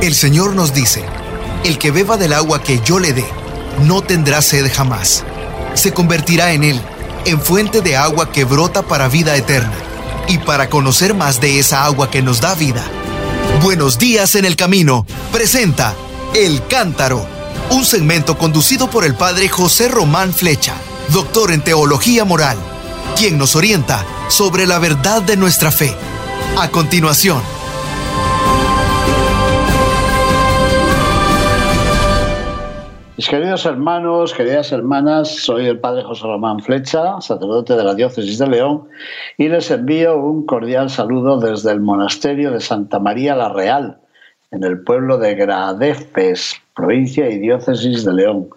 El Señor nos dice, el que beba del agua que yo le dé, no tendrá sed jamás. Se convertirá en él, en fuente de agua que brota para vida eterna. Y para conocer más de esa agua que nos da vida, Buenos días en el camino presenta El Cántaro, un segmento conducido por el padre José Román Flecha, doctor en teología moral, quien nos orienta sobre la verdad de nuestra fe. A continuación, Mis queridos hermanos, queridas hermanas, soy el Padre José Román Flecha, sacerdote de la Diócesis de León, y les envío un cordial saludo desde el Monasterio de Santa María la Real, en el pueblo de Gradefes, provincia y Diócesis de León,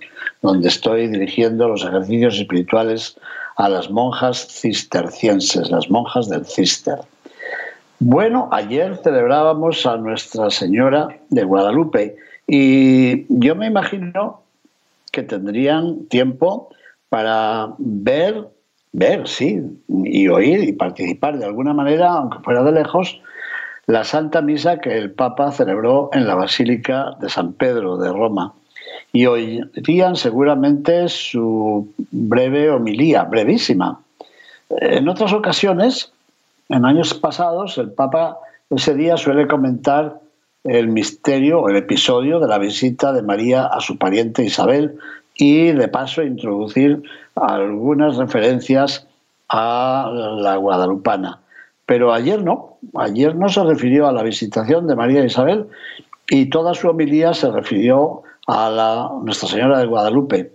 donde estoy dirigiendo los ejercicios espirituales a las monjas cistercienses, las monjas del Cister. Bueno, ayer celebrábamos a Nuestra Señora de Guadalupe y yo me imagino que tendrían tiempo para ver, ver, sí, y oír y participar de alguna manera, aunque fuera de lejos, la Santa Misa que el Papa celebró en la Basílica de San Pedro de Roma. Y oirían seguramente su breve homilía, brevísima. En otras ocasiones, en años pasados, el Papa ese día suele comentar el misterio el episodio de la visita de María a su pariente Isabel y de paso introducir algunas referencias a la guadalupana. Pero ayer no, ayer no se refirió a la visitación de María Isabel y toda su homilía se refirió a la Nuestra Señora de Guadalupe,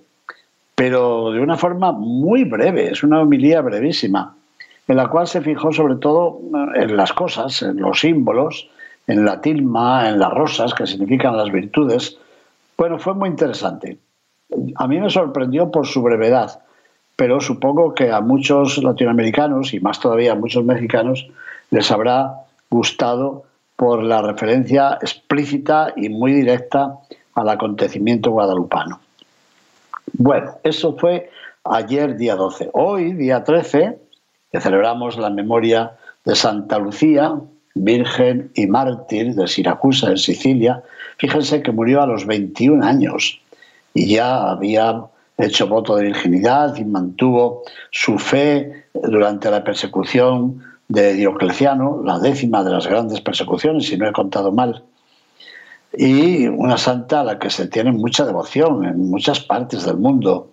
pero de una forma muy breve, es una homilía brevísima, en la cual se fijó sobre todo en las cosas, en los símbolos, en la tilma, en las rosas, que significan las virtudes. Bueno, fue muy interesante. A mí me sorprendió por su brevedad, pero supongo que a muchos latinoamericanos y más todavía a muchos mexicanos les habrá gustado por la referencia explícita y muy directa al acontecimiento guadalupano. Bueno, eso fue ayer día 12. Hoy, día 13, que celebramos la memoria de Santa Lucía, virgen y mártir de Siracusa, en Sicilia, fíjense que murió a los 21 años y ya había hecho voto de virginidad y mantuvo su fe durante la persecución de Diocleciano, la décima de las grandes persecuciones, si no he contado mal. Y una santa a la que se tiene mucha devoción en muchas partes del mundo.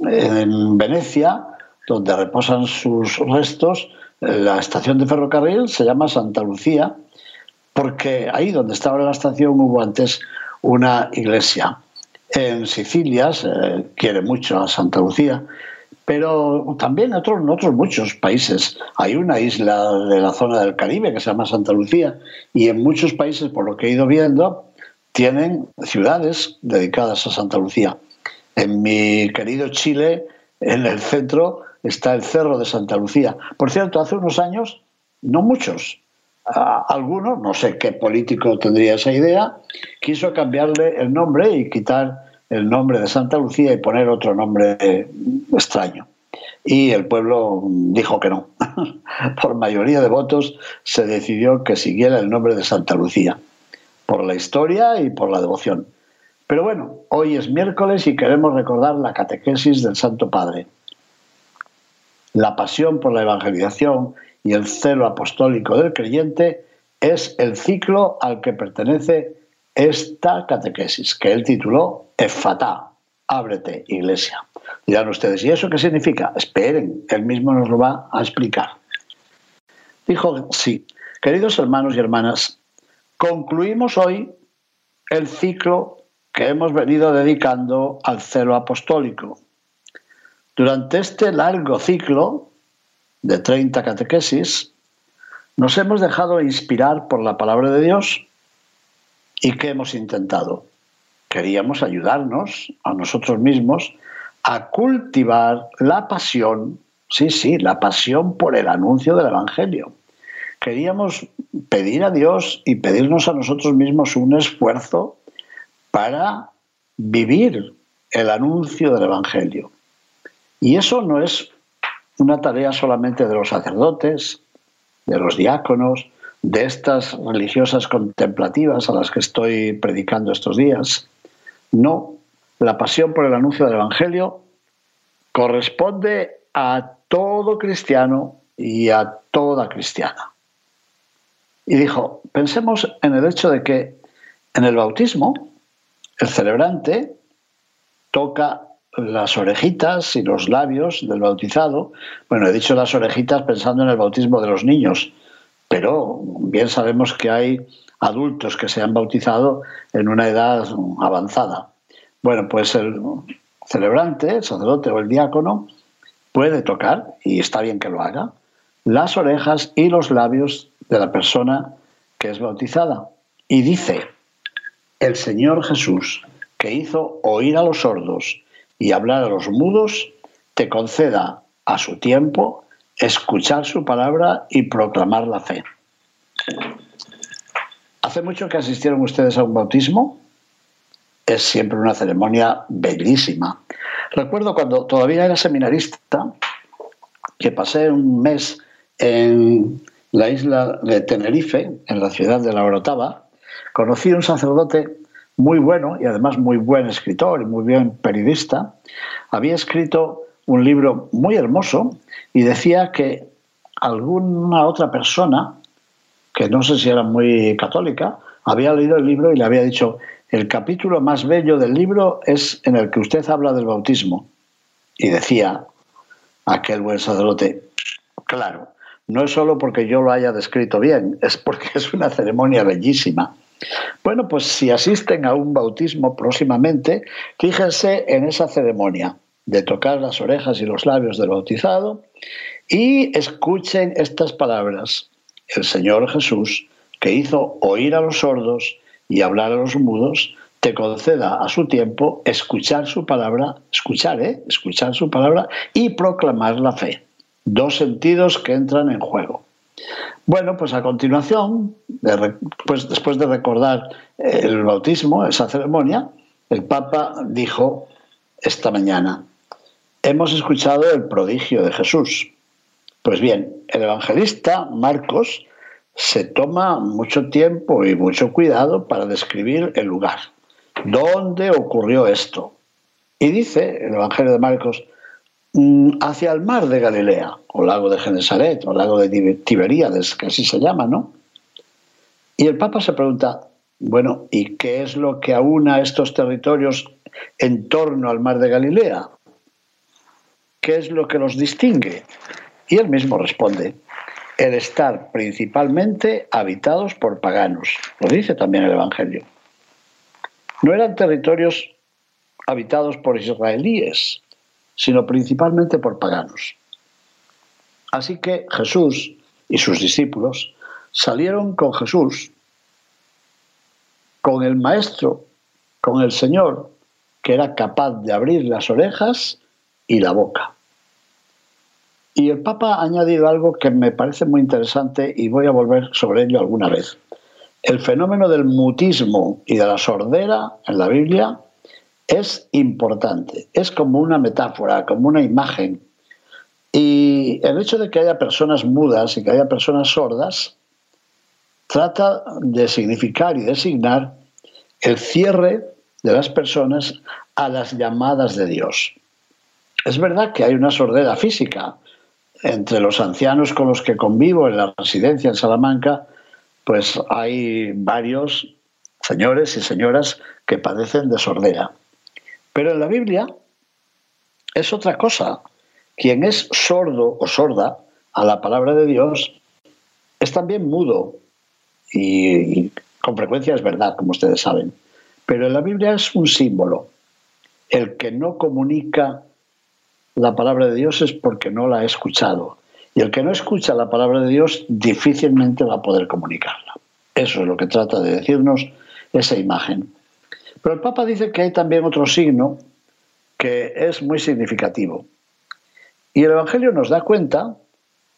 En Venecia, donde reposan sus restos, la estación de ferrocarril se llama Santa Lucía, porque ahí donde estaba la estación hubo antes una iglesia. En Sicilia se quiere mucho a Santa Lucía, pero también en otros, en otros muchos países. Hay una isla de la zona del Caribe que se llama Santa Lucía y en muchos países, por lo que he ido viendo, tienen ciudades dedicadas a Santa Lucía. En mi querido Chile, en el centro, está el Cerro de Santa Lucía. Por cierto, hace unos años, no muchos, algunos, no sé qué político tendría esa idea, quiso cambiarle el nombre y quitar el nombre de Santa Lucía y poner otro nombre extraño. Y el pueblo dijo que no. por mayoría de votos se decidió que siguiera el nombre de Santa Lucía, por la historia y por la devoción. Pero bueno, hoy es miércoles y queremos recordar la catequesis del Santo Padre la pasión por la evangelización y el celo apostólico del creyente es el ciclo al que pertenece esta catequesis, que él tituló Efata, ábrete, iglesia. Dirán ustedes, ¿y eso qué significa? Esperen, él mismo nos lo va a explicar. Dijo, sí, queridos hermanos y hermanas, concluimos hoy el ciclo que hemos venido dedicando al celo apostólico, durante este largo ciclo de 30 catequesis, nos hemos dejado inspirar por la palabra de Dios y ¿qué hemos intentado? Queríamos ayudarnos a nosotros mismos a cultivar la pasión, sí, sí, la pasión por el anuncio del Evangelio. Queríamos pedir a Dios y pedirnos a nosotros mismos un esfuerzo para vivir el anuncio del Evangelio. Y eso no es una tarea solamente de los sacerdotes, de los diáconos, de estas religiosas contemplativas a las que estoy predicando estos días. No, la pasión por el anuncio del Evangelio corresponde a todo cristiano y a toda cristiana. Y dijo, pensemos en el hecho de que en el bautismo el celebrante toca las orejitas y los labios del bautizado. Bueno, he dicho las orejitas pensando en el bautismo de los niños, pero bien sabemos que hay adultos que se han bautizado en una edad avanzada. Bueno, pues el celebrante, el sacerdote o el diácono puede tocar, y está bien que lo haga, las orejas y los labios de la persona que es bautizada. Y dice, el Señor Jesús, que hizo oír a los sordos y hablar a los mudos, te conceda a su tiempo escuchar su palabra y proclamar la fe. ¿Hace mucho que asistieron ustedes a un bautismo? Es siempre una ceremonia bellísima. Recuerdo cuando todavía era seminarista que pasé un mes en la isla de Tenerife, en la ciudad de La Orotava, conocí a un sacerdote muy bueno y además muy buen escritor y muy bien periodista. Había escrito un libro muy hermoso y decía que alguna otra persona, que no sé si era muy católica, había leído el libro y le había dicho, el capítulo más bello del libro es en el que usted habla del bautismo. Y decía aquel buen sacerdote, claro, no es solo porque yo lo haya descrito bien, es porque es una ceremonia bellísima. Bueno, pues si asisten a un bautismo próximamente, fíjense en esa ceremonia de tocar las orejas y los labios del bautizado y escuchen estas palabras. El Señor Jesús, que hizo oír a los sordos y hablar a los mudos, te conceda a su tiempo escuchar su palabra, escuchar, ¿eh? escuchar su palabra y proclamar la fe. Dos sentidos que entran en juego. Bueno, pues a continuación, pues después de recordar el bautismo, esa ceremonia, el Papa dijo esta mañana, hemos escuchado el prodigio de Jesús. Pues bien, el evangelista Marcos se toma mucho tiempo y mucho cuidado para describir el lugar, dónde ocurrió esto. Y dice el Evangelio de Marcos, hacia el mar de Galilea, o lago de Genesaret, o lago de Tiberíades, que así se llama, ¿no? Y el Papa se pregunta, bueno, ¿y qué es lo que aúna estos territorios en torno al mar de Galilea? ¿Qué es lo que los distingue? Y él mismo responde, el estar principalmente habitados por paganos. Lo dice también el Evangelio. No eran territorios habitados por israelíes, sino principalmente por paganos. Así que Jesús y sus discípulos salieron con Jesús, con el Maestro, con el Señor, que era capaz de abrir las orejas y la boca. Y el Papa ha añadido algo que me parece muy interesante y voy a volver sobre ello alguna vez. El fenómeno del mutismo y de la sordera en la Biblia es importante, es como una metáfora, como una imagen. Y el hecho de que haya personas mudas y que haya personas sordas trata de significar y designar el cierre de las personas a las llamadas de Dios. Es verdad que hay una sordera física, entre los ancianos con los que convivo en la residencia en Salamanca, pues hay varios señores y señoras que padecen de sordera. Pero en la Biblia es otra cosa. Quien es sordo o sorda a la palabra de Dios es también mudo y, con frecuencia es verdad, como ustedes saben. Pero en la Biblia es un símbolo. El que no comunica la palabra de Dios es porque no la ha escuchado. Y el que no escucha la palabra de Dios difícilmente va a poder comunicarla. Eso es lo que trata de decirnos esa imagen. Pero el Papa dice que hay también otro signo que es muy significativo. Y el Evangelio nos da cuenta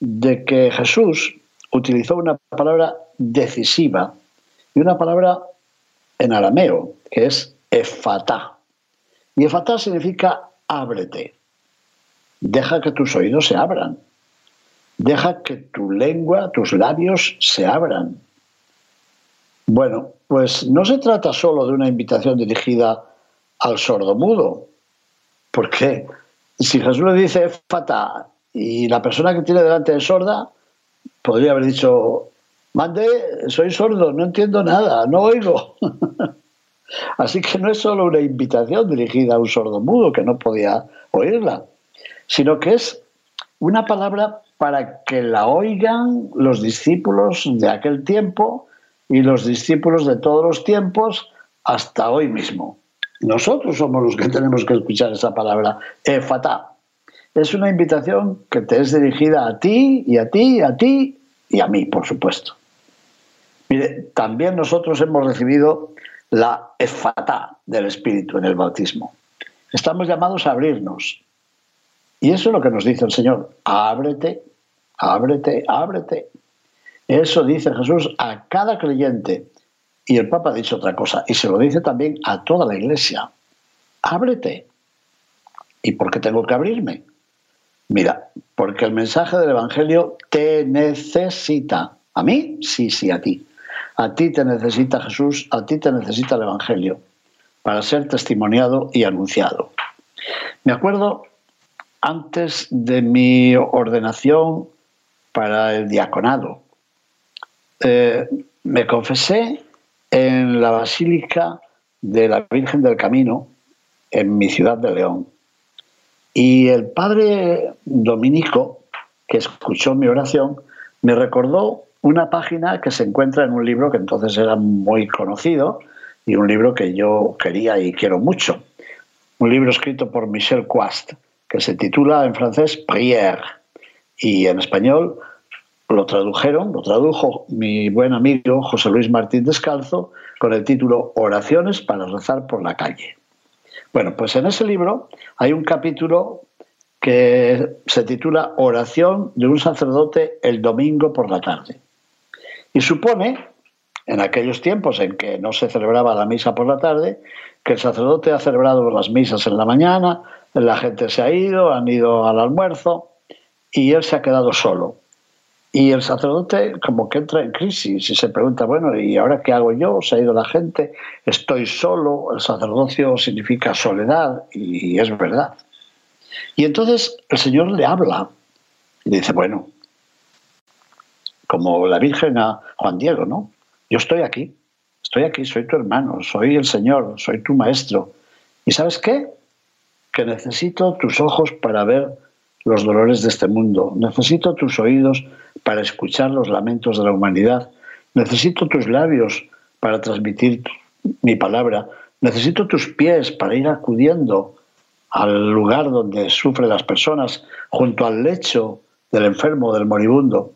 de que Jesús utilizó una palabra decisiva y una palabra en arameo, que es efatá. Y efatá significa ábrete deja que tus oídos se abran. Deja que tu lengua, tus labios se abran. Bueno, pues no se trata solo de una invitación dirigida al sordomudo, porque si Jesús le dice fata y la persona que tiene delante es sorda, podría haber dicho, mande, soy sordo, no entiendo nada, no oigo. Así que no es solo una invitación dirigida a un sordomudo que no podía oírla, sino que es una palabra para que la oigan los discípulos de aquel tiempo y los discípulos de todos los tiempos hasta hoy mismo. Nosotros somos los que tenemos que escuchar esa palabra, efata. Es una invitación que te es dirigida a ti y a ti, a ti y a mí, por supuesto. Mire, también nosotros hemos recibido la efata del Espíritu en el bautismo. Estamos llamados a abrirnos. Y eso es lo que nos dice el Señor. Ábrete, ábrete, ábrete. Eso dice Jesús a cada creyente. Y el Papa ha dicho otra cosa. Y se lo dice también a toda la iglesia. Ábrete. ¿Y por qué tengo que abrirme? Mira, porque el mensaje del Evangelio te necesita. ¿A mí? Sí, sí, a ti. A ti te necesita Jesús, a ti te necesita el Evangelio para ser testimoniado y anunciado. Me acuerdo antes de mi ordenación para el diaconado. Eh, me confesé en la Basílica de la Virgen del Camino, en mi ciudad de León. Y el padre dominico, que escuchó mi oración, me recordó una página que se encuentra en un libro que entonces era muy conocido y un libro que yo quería y quiero mucho. Un libro escrito por Michel Quast, que se titula en francés Prière y en español lo tradujeron, lo tradujo mi buen amigo José Luis Martín Descalzo con el título Oraciones para rezar por la calle. Bueno, pues en ese libro hay un capítulo que se titula Oración de un sacerdote el domingo por la tarde. Y supone, en aquellos tiempos en que no se celebraba la misa por la tarde, que el sacerdote ha celebrado las misas en la mañana, la gente se ha ido, han ido al almuerzo y él se ha quedado solo. Y el sacerdote como que entra en crisis y se pregunta, bueno, ¿y ahora qué hago yo? Se ha ido la gente, estoy solo, el sacerdocio significa soledad y es verdad. Y entonces el Señor le habla y dice, bueno, como la Virgen a Juan Diego, ¿no? Yo estoy aquí, estoy aquí, soy tu hermano, soy el Señor, soy tu maestro. ¿Y sabes qué? Que necesito tus ojos para ver los dolores de este mundo, necesito tus oídos para escuchar los lamentos de la humanidad, necesito tus labios para transmitir mi palabra, necesito tus pies para ir acudiendo al lugar donde sufren las personas, junto al lecho del enfermo, del moribundo.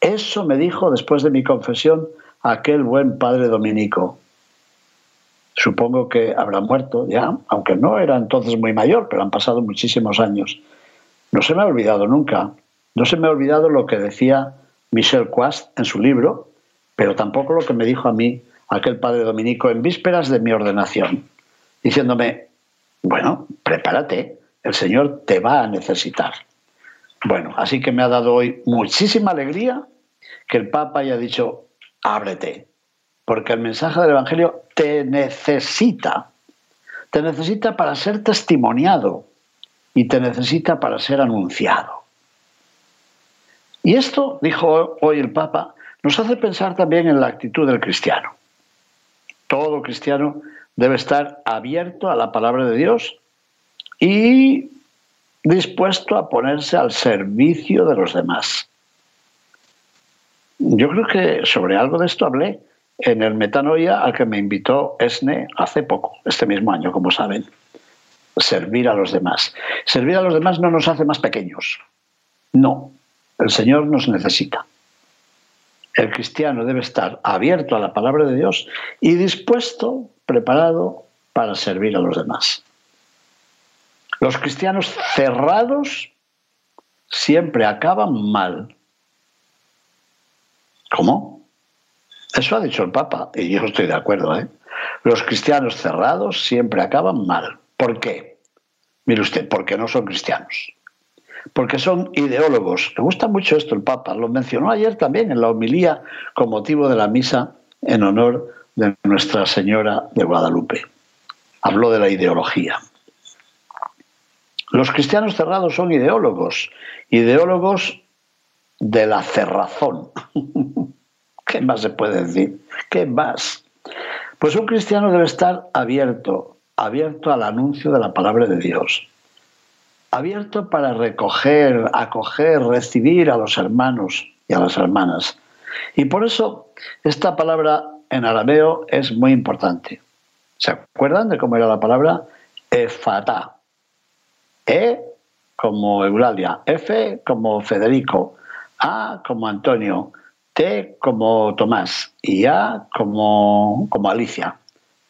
Eso me dijo después de mi confesión aquel buen padre dominico. Supongo que habrá muerto ya, aunque no era entonces muy mayor, pero han pasado muchísimos años. No se me ha olvidado nunca, no se me ha olvidado lo que decía Michel Quast en su libro, pero tampoco lo que me dijo a mí aquel padre dominico en vísperas de mi ordenación, diciéndome, bueno, prepárate, el Señor te va a necesitar. Bueno, así que me ha dado hoy muchísima alegría que el Papa haya dicho, ábrete, porque el mensaje del Evangelio te necesita, te necesita para ser testimoniado y te necesita para ser anunciado. Y esto, dijo hoy el Papa, nos hace pensar también en la actitud del cristiano. Todo cristiano debe estar abierto a la palabra de Dios y dispuesto a ponerse al servicio de los demás. Yo creo que sobre algo de esto hablé en el Metanoia al que me invitó ESNE hace poco, este mismo año, como saben. Servir a los demás. Servir a los demás no nos hace más pequeños. No, el Señor nos necesita. El cristiano debe estar abierto a la palabra de Dios y dispuesto, preparado para servir a los demás. Los cristianos cerrados siempre acaban mal. ¿Cómo? Eso ha dicho el Papa, y yo estoy de acuerdo. ¿eh? Los cristianos cerrados siempre acaban mal. ¿Por qué? Mire usted, porque no son cristianos. porque son ideólogos. Me gusta mucho esto el Papa, lo mencionó ayer también en la homilía con motivo de la misa en honor de Nuestra Señora de Guadalupe. Habló de la ideología. Los cristianos cerrados son ideólogos, ideólogos de la cerrazón. ¿Qué más se puede decir? ¿Qué más? Pues un cristiano debe estar abierto, abierto al anuncio de la palabra de Dios, abierto para recoger, acoger, recibir a los hermanos y a las hermanas. Y por eso esta palabra en arameo es muy importante. ¿Se acuerdan de cómo era la palabra? Efata. E como Eulalia, F como Federico, A como Antonio, T como Tomás y A como, como Alicia.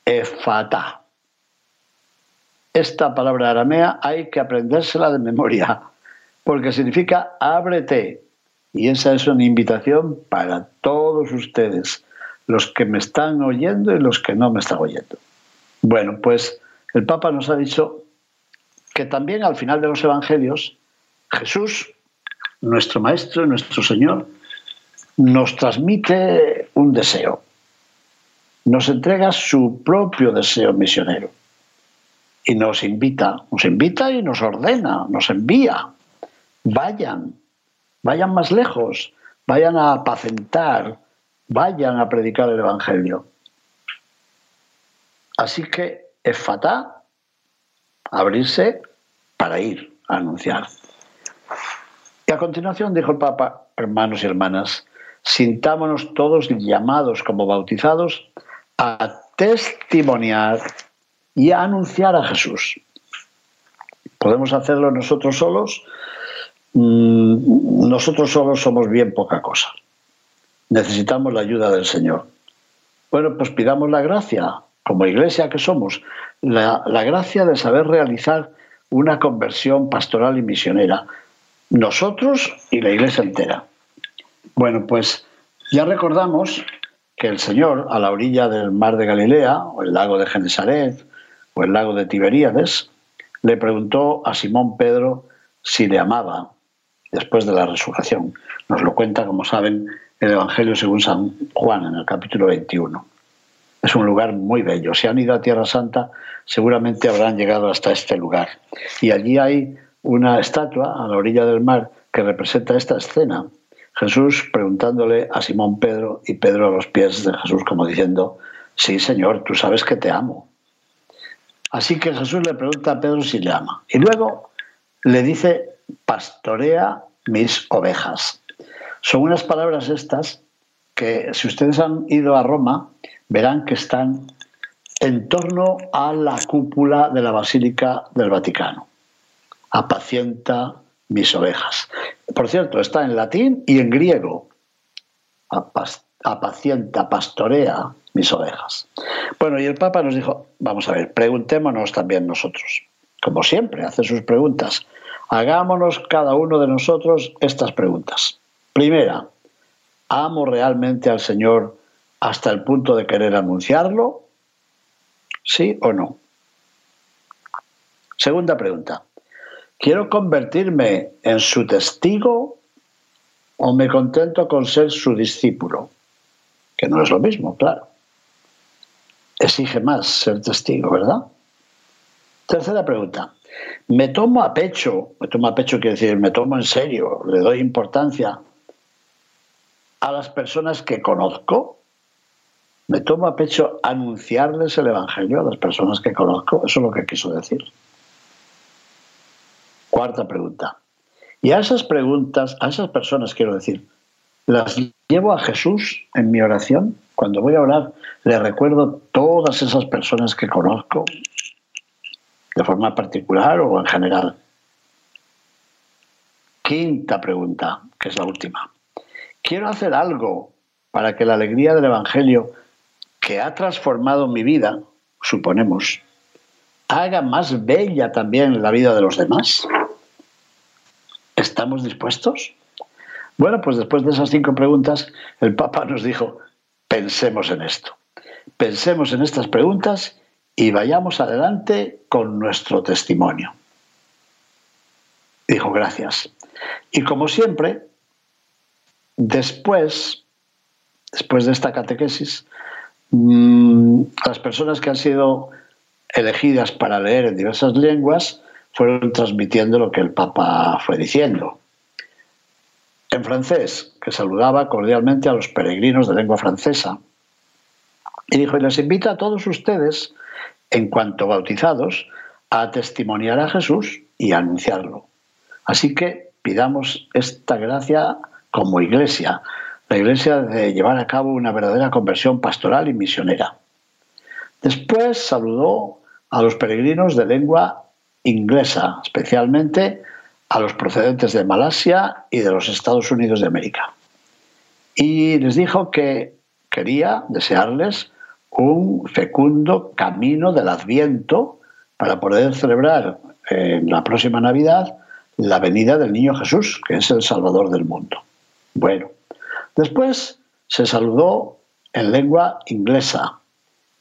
Efata. Esta palabra aramea hay que aprendérsela de memoria, porque significa ábrete. Y esa es una invitación para todos ustedes, los que me están oyendo y los que no me están oyendo. Bueno, pues el Papa nos ha dicho que también al final de los Evangelios, Jesús, nuestro Maestro, nuestro Señor, nos transmite un deseo, nos entrega su propio deseo misionero y nos invita, nos invita y nos ordena, nos envía. Vayan, vayan más lejos, vayan a apacentar, vayan a predicar el Evangelio. Así que es fatal abrirse para ir a anunciar. Y a continuación dijo el Papa, hermanos y hermanas, sintámonos todos llamados como bautizados a testimoniar y a anunciar a Jesús. ¿Podemos hacerlo nosotros solos? Mm, nosotros solos somos bien poca cosa. Necesitamos la ayuda del Señor. Bueno, pues pidamos la gracia, como iglesia que somos, la, la gracia de saber realizar una conversión pastoral y misionera, nosotros y la iglesia entera. Bueno, pues ya recordamos que el Señor, a la orilla del mar de Galilea, o el lago de Genesaret, o el lago de Tiberíades, le preguntó a Simón Pedro si le amaba después de la resurrección. Nos lo cuenta, como saben, el Evangelio según San Juan en el capítulo 21. Es un lugar muy bello. Si han ido a Tierra Santa, seguramente habrán llegado hasta este lugar. Y allí hay una estatua a la orilla del mar que representa esta escena. Jesús preguntándole a Simón Pedro y Pedro a los pies de Jesús como diciendo, sí Señor, tú sabes que te amo. Así que Jesús le pregunta a Pedro si le ama. Y luego le dice, pastorea mis ovejas. Son unas palabras estas que si ustedes han ido a Roma, verán que están en torno a la cúpula de la Basílica del Vaticano. Apacienta mis ovejas. Por cierto, está en latín y en griego. Apacienta, pastorea mis ovejas. Bueno, y el Papa nos dijo, vamos a ver, preguntémonos también nosotros. Como siempre, hace sus preguntas. Hagámonos cada uno de nosotros estas preguntas. Primera, ¿amo realmente al Señor hasta el punto de querer anunciarlo? ¿Sí o no? Segunda pregunta. ¿Quiero convertirme en su testigo o me contento con ser su discípulo? Que no es lo mismo, claro. Exige más ser testigo, ¿verdad? Tercera pregunta. ¿Me tomo a pecho? Me tomo a pecho quiere decir, me tomo en serio, le doy importancia a las personas que conozco me tomo a pecho anunciarles el Evangelio a las personas que conozco. Eso es lo que quiso decir. Cuarta pregunta. Y a esas preguntas, a esas personas quiero decir, las llevo a Jesús en mi oración. Cuando voy a orar, le recuerdo todas esas personas que conozco, de forma particular o en general. Quinta pregunta, que es la última. Quiero hacer algo para que la alegría del Evangelio que ha transformado mi vida, suponemos, haga más bella también la vida de los demás? ¿Estamos dispuestos? Bueno, pues después de esas cinco preguntas, el Papa nos dijo, pensemos en esto, pensemos en estas preguntas y vayamos adelante con nuestro testimonio. Dijo gracias. Y como siempre, después, después de esta catequesis, mm, las personas que han sido elegidas para leer en diversas lenguas fueron transmitiendo lo que el Papa fue diciendo. En francés, que saludaba cordialmente a los peregrinos de lengua francesa, y dijo, y les invita a todos ustedes, en cuanto bautizados, a testimoniar a Jesús y a anunciarlo. Así que pidamos esta gracia como iglesia, la iglesia de llevar a cabo una verdadera conversión pastoral y misionera. Después saludó a los peregrinos de lengua inglesa, especialmente a los procedentes de Malasia y de los Estados Unidos de América. Y les dijo que quería desearles un fecundo camino del Adviento para poder celebrar en la próxima Navidad la venida del niño Jesús, que es el Salvador del mundo. Bueno, después se saludó en lengua inglesa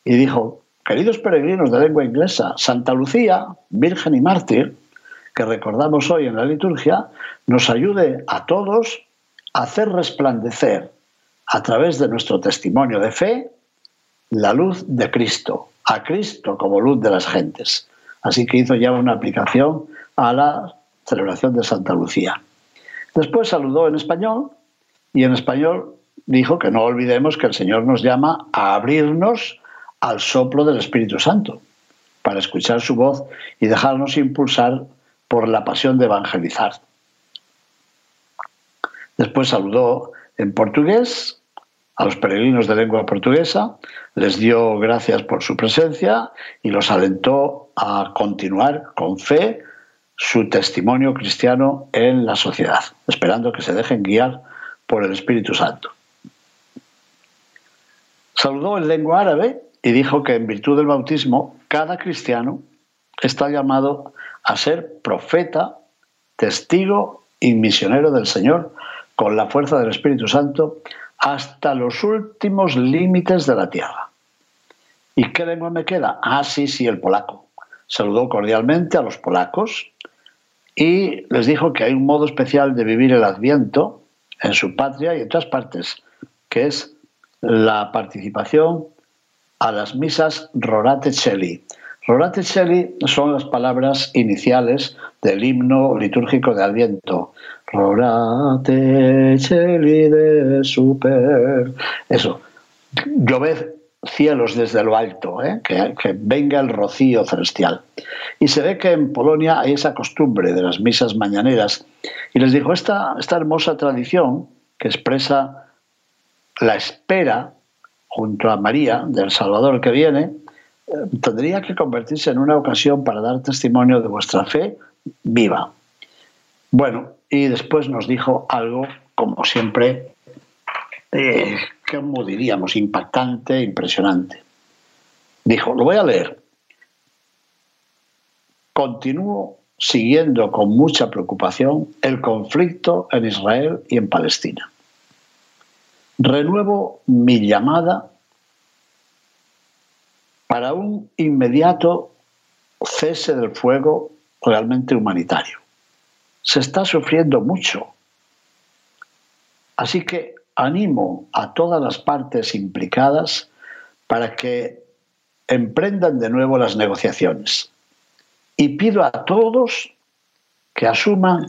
y dijo, queridos peregrinos de lengua inglesa, Santa Lucía, Virgen y Mártir, que recordamos hoy en la liturgia, nos ayude a todos a hacer resplandecer a través de nuestro testimonio de fe la luz de Cristo, a Cristo como luz de las gentes. Así que hizo ya una aplicación a la celebración de Santa Lucía. Después saludó en español y en español dijo que no olvidemos que el Señor nos llama a abrirnos al soplo del Espíritu Santo, para escuchar su voz y dejarnos impulsar por la pasión de evangelizar. Después saludó en portugués a los peregrinos de lengua portuguesa, les dio gracias por su presencia y los alentó a continuar con fe su testimonio cristiano en la sociedad, esperando que se dejen guiar por el Espíritu Santo. Saludó en lengua árabe y dijo que en virtud del bautismo cada cristiano está llamado a ser profeta, testigo y misionero del Señor con la fuerza del Espíritu Santo hasta los últimos límites de la tierra. ¿Y qué lengua me queda? Ah, sí, sí, el polaco. Saludó cordialmente a los polacos y les dijo que hay un modo especial de vivir el adviento en su patria y en todas partes, que es la participación a las misas Rorate Celi. Rorate Celi son las palabras iniciales del himno litúrgico de Adviento. Rorate Celi de super. Eso. Lloved cielos desde lo alto, ¿eh? que, que, venga el rocío celestial. Y se ve que en Polonia hay esa costumbre de las misas mañaneras. Y les dijo, esta, esta hermosa tradición que expresa la espera junto a María del Salvador que viene, tendría que convertirse en una ocasión para dar testimonio de vuestra fe viva. Bueno, y después nos dijo algo, como siempre, eh, ¿cómo diríamos? Impactante, impresionante. Dijo, lo voy a leer. Continúo siguiendo con mucha preocupación el conflicto en Israel y en Palestina. Renuevo mi llamada para un inmediato cese del fuego realmente humanitario. Se está sufriendo mucho. Así que animo a todas las partes implicadas para que emprendan de nuevo las negociaciones. Y pido a todos que asuman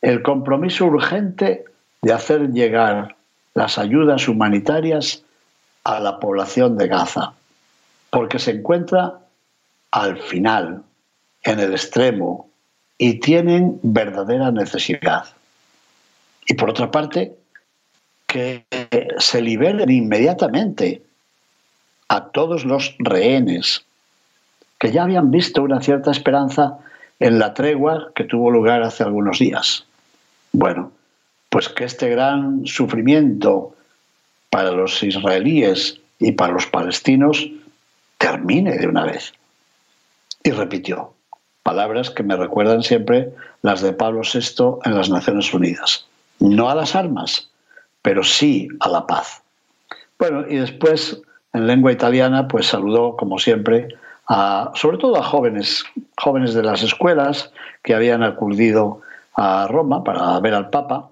el compromiso urgente de hacer llegar las ayudas humanitarias a la población de Gaza, porque se encuentra al final, en el extremo, y tienen verdadera necesidad. Y por otra parte, que se liberen inmediatamente a todos los rehenes que ya habían visto una cierta esperanza en la tregua que tuvo lugar hace algunos días. Bueno, pues que este gran sufrimiento para los israelíes y para los palestinos termine de una vez. Y repitió, palabras que me recuerdan siempre las de Pablo VI en las Naciones Unidas. No a las armas, pero sí a la paz. Bueno, y después, en lengua italiana, pues saludó, como siempre, a, sobre todo a jóvenes, jóvenes de las escuelas que habían acudido a Roma para ver al Papa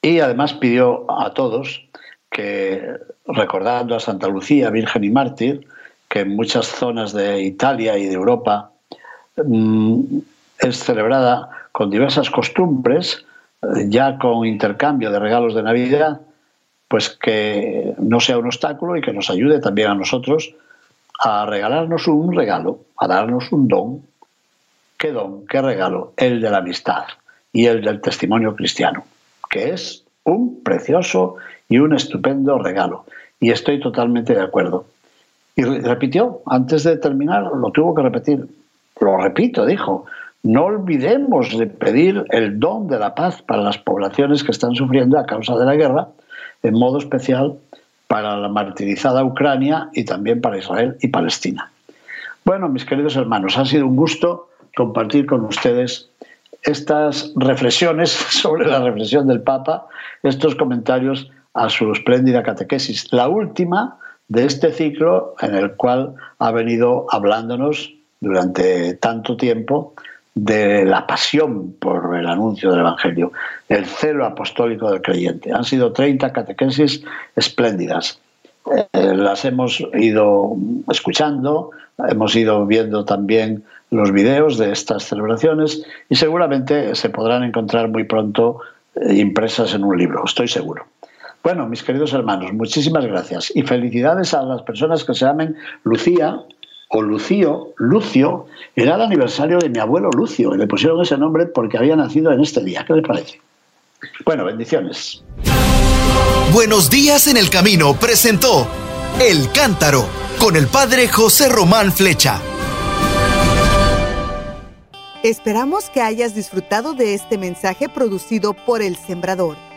y además pidió a todos que, recordando a Santa Lucía, Virgen y Mártir, que en muchas zonas de Italia y de Europa mm, es celebrada con diversas costumbres, eh, ya con intercambio de regalos de Navidad, pues que no sea un obstáculo y que nos ayude también a nosotros a regalarnos un regalo, a darnos un don. ¿Qué don? ¿Qué regalo? El de la amistad y el del testimonio cristiano, que es un precioso y un estupendo regalo. Y estoy totalmente de acuerdo. Y repitió, antes de terminar, lo tuvo que repetir. Lo repito, dijo, no olvidemos de pedir el don de la paz para las poblaciones que están sufriendo a causa de la guerra, en modo especial para la martirizada Ucrania y también para Israel y Palestina. Bueno, mis queridos hermanos, ha sido un gusto compartir con ustedes estas reflexiones sobre la reflexión del Papa, estos comentarios a su espléndida catequesis, la última de este ciclo en el cual ha venido hablándonos durante tanto tiempo de la pasión por el anuncio del Evangelio, el celo apostólico del creyente. Han sido 30 catequesis espléndidas. Eh, las hemos ido escuchando, hemos ido viendo también los videos de estas celebraciones y seguramente se podrán encontrar muy pronto eh, impresas en un libro, estoy seguro. Bueno, mis queridos hermanos, muchísimas gracias y felicidades a las personas que se llamen Lucía, o Lucio, Lucio, era el aniversario de mi abuelo Lucio, y le pusieron ese nombre porque había nacido en este día. ¿Qué les parece? Bueno, bendiciones. Buenos días en el camino presentó El Cántaro con el padre José Román Flecha. Esperamos que hayas disfrutado de este mensaje producido por El Sembrador.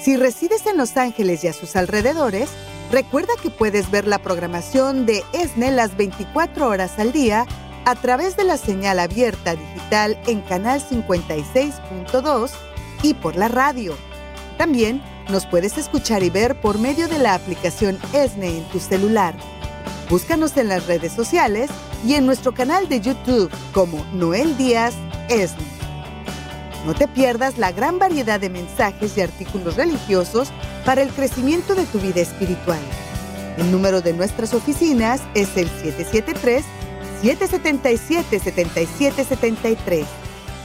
Si resides en Los Ángeles y a sus alrededores, Recuerda que puedes ver la programación de ESNE las 24 horas al día a través de la señal abierta digital en canal 56.2 y por la radio. También nos puedes escuchar y ver por medio de la aplicación ESNE en tu celular. Búscanos en las redes sociales y en nuestro canal de YouTube como Noel Díaz ESNE. No te pierdas la gran variedad de mensajes y artículos religiosos para el crecimiento de tu vida espiritual. El número de nuestras oficinas es el 773-777-7773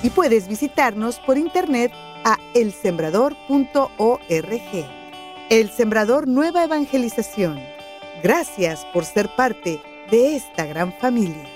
y puedes visitarnos por internet a elsembrador.org. El Sembrador Nueva Evangelización. Gracias por ser parte de esta gran familia.